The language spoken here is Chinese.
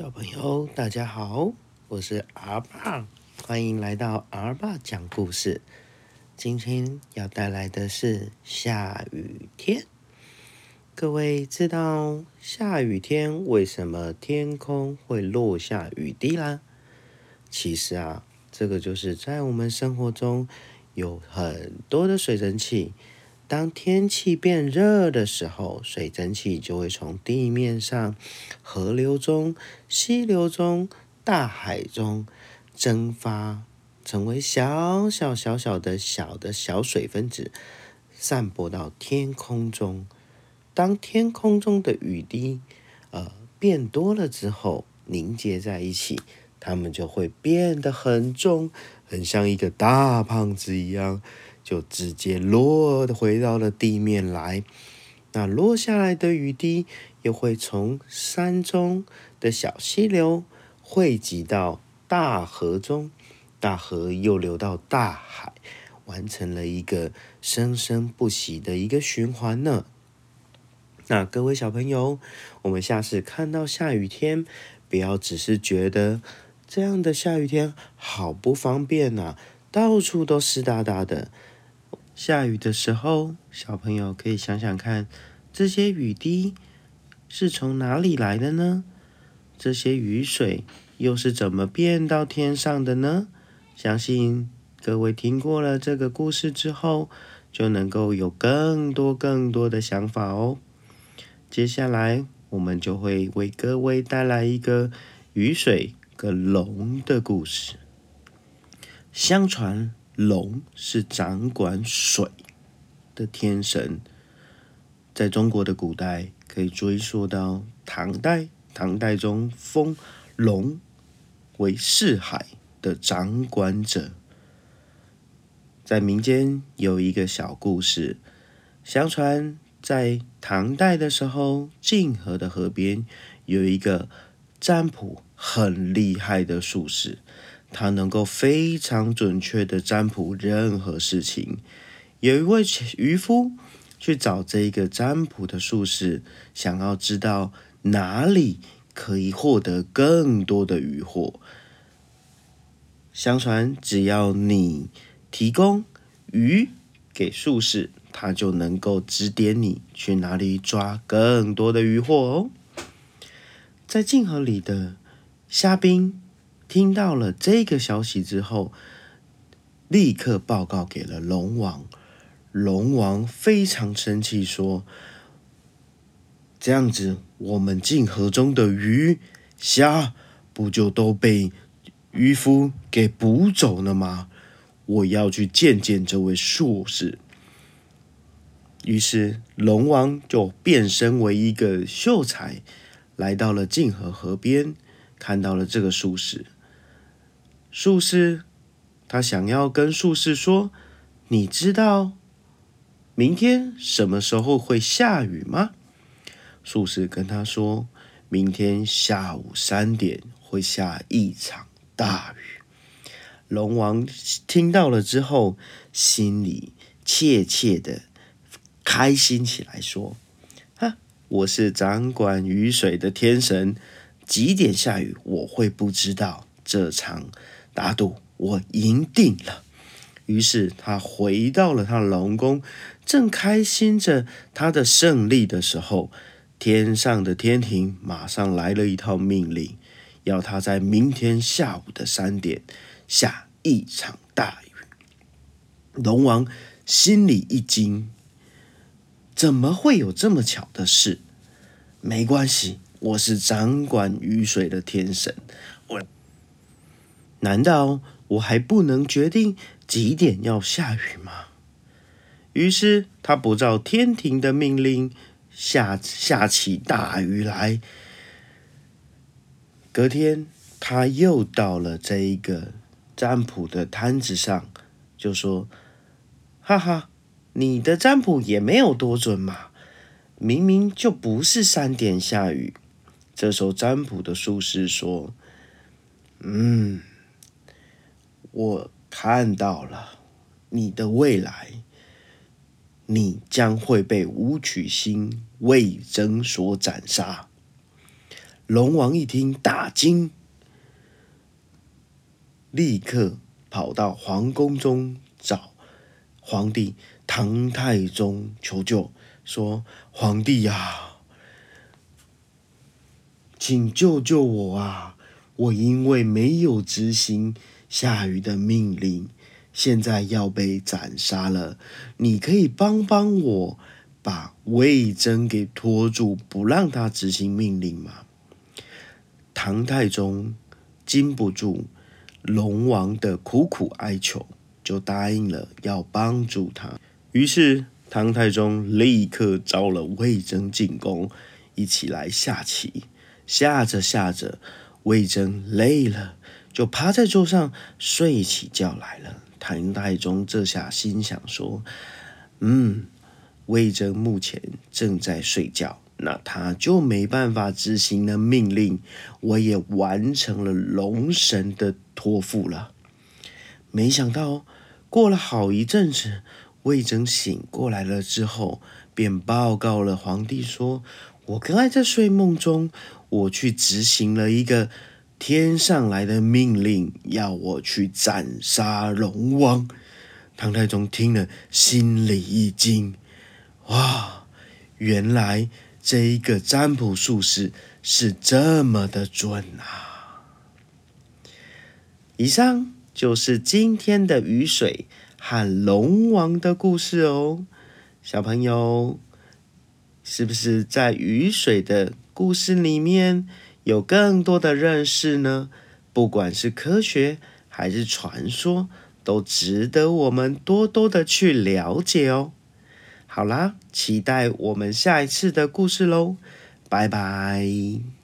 小朋友，大家好，我是 R 爸，欢迎来到 R 爸讲故事。今天要带来的是下雨天。各位知道下雨天为什么天空会落下雨滴啦？其实啊，这个就是在我们生活中有很多的水蒸气。当天气变热的时候，水蒸气就会从地面上、河流中、溪流中、大海中蒸发，成为小小小小的小的小水分子，散播到天空中。当天空中的雨滴呃变多了之后，凝结在一起，它们就会变得很重，很像一个大胖子一样。就直接落回到了地面来，那落下来的雨滴又会从山中的小溪流汇集到大河中，大河又流到大海，完成了一个生生不息的一个循环呢。那各位小朋友，我们下次看到下雨天，不要只是觉得这样的下雨天好不方便呐，到处都湿哒哒的。下雨的时候，小朋友可以想想看，这些雨滴是从哪里来的呢？这些雨水又是怎么变到天上的呢？相信各位听过了这个故事之后，就能够有更多更多的想法哦。接下来，我们就会为各位带来一个雨水跟龙的故事。相传。龙是掌管水的天神，在中国的古代可以追溯到唐代。唐代中封龙为四海的掌管者。在民间有一个小故事，相传在唐代的时候，泾河的河边有一个占卜很厉害的术士。他能够非常准确的占卜任何事情。有一位渔夫去找这个占卜的术士，想要知道哪里可以获得更多的渔获。相传，只要你提供鱼给术士，他就能够指点你去哪里抓更多的渔获哦。在泾河里的虾兵。听到了这个消息之后，立刻报告给了龙王。龙王非常生气，说：“这样子，我们泾河中的鱼虾不就都被渔夫给捕走了吗？我要去见见这位术士。”于是，龙王就变身为一个秀才，来到了泾河河边，看到了这个术士。术士，他想要跟术士说：“你知道明天什么时候会下雨吗？”术士跟他说：“明天下午三点会下一场大雨。”龙王听到了之后，心里窃窃的开心起来，说：“哈，我是掌管雨水的天神，几点下雨我会不知道？这场。”打赌我赢定了，于是他回到了他的龙宫，正开心着他的胜利的时候，天上的天庭马上来了一套命令，要他在明天下午的三点下一场大雨。龙王心里一惊，怎么会有这么巧的事？没关系，我是掌管雨水的天神，难道我还不能决定几点要下雨吗？于是他不照天庭的命令下下起大雨来。隔天他又到了这一个占卜的摊子上，就说：“哈哈，你的占卜也没有多准嘛，明明就不是三点下雨。”这时候占卜的术士说：“嗯。”我看到了你的未来，你将会被武曲星魏征所斩杀。龙王一听，大惊，立刻跑到皇宫中找皇帝唐太宗求救，说：“皇帝呀，请救救我啊！我因为没有执行夏禹的命令，现在要被斩杀了。你可以帮帮我，把魏征给拖住，不让他执行命令吗？”唐太宗经不住龙王的苦苦哀求，就答应了要帮助他。于是唐太宗立刻召了魏征进宫，一起来下棋。下着下着，魏征累了，就趴在桌上睡起觉来了。唐太宗这下心想说：“嗯，魏征目前正在睡觉。”那他就没办法执行了命令，我也完成了龙神的托付了。没想到过了好一阵子，魏征醒过来了之后，便报告了皇帝说：“我刚才在睡梦中，我去执行了一个天上来的命令，要我去斩杀龙王。”唐太宗听了，心里一惊：“哇，原来……”这一个占卜术士是这么的准啊！以上就是今天的雨水和龙王的故事哦。小朋友，是不是在雨水的故事里面有更多的认识呢？不管是科学还是传说，都值得我们多多的去了解哦。好啦，期待我们下一次的故事喽，拜拜。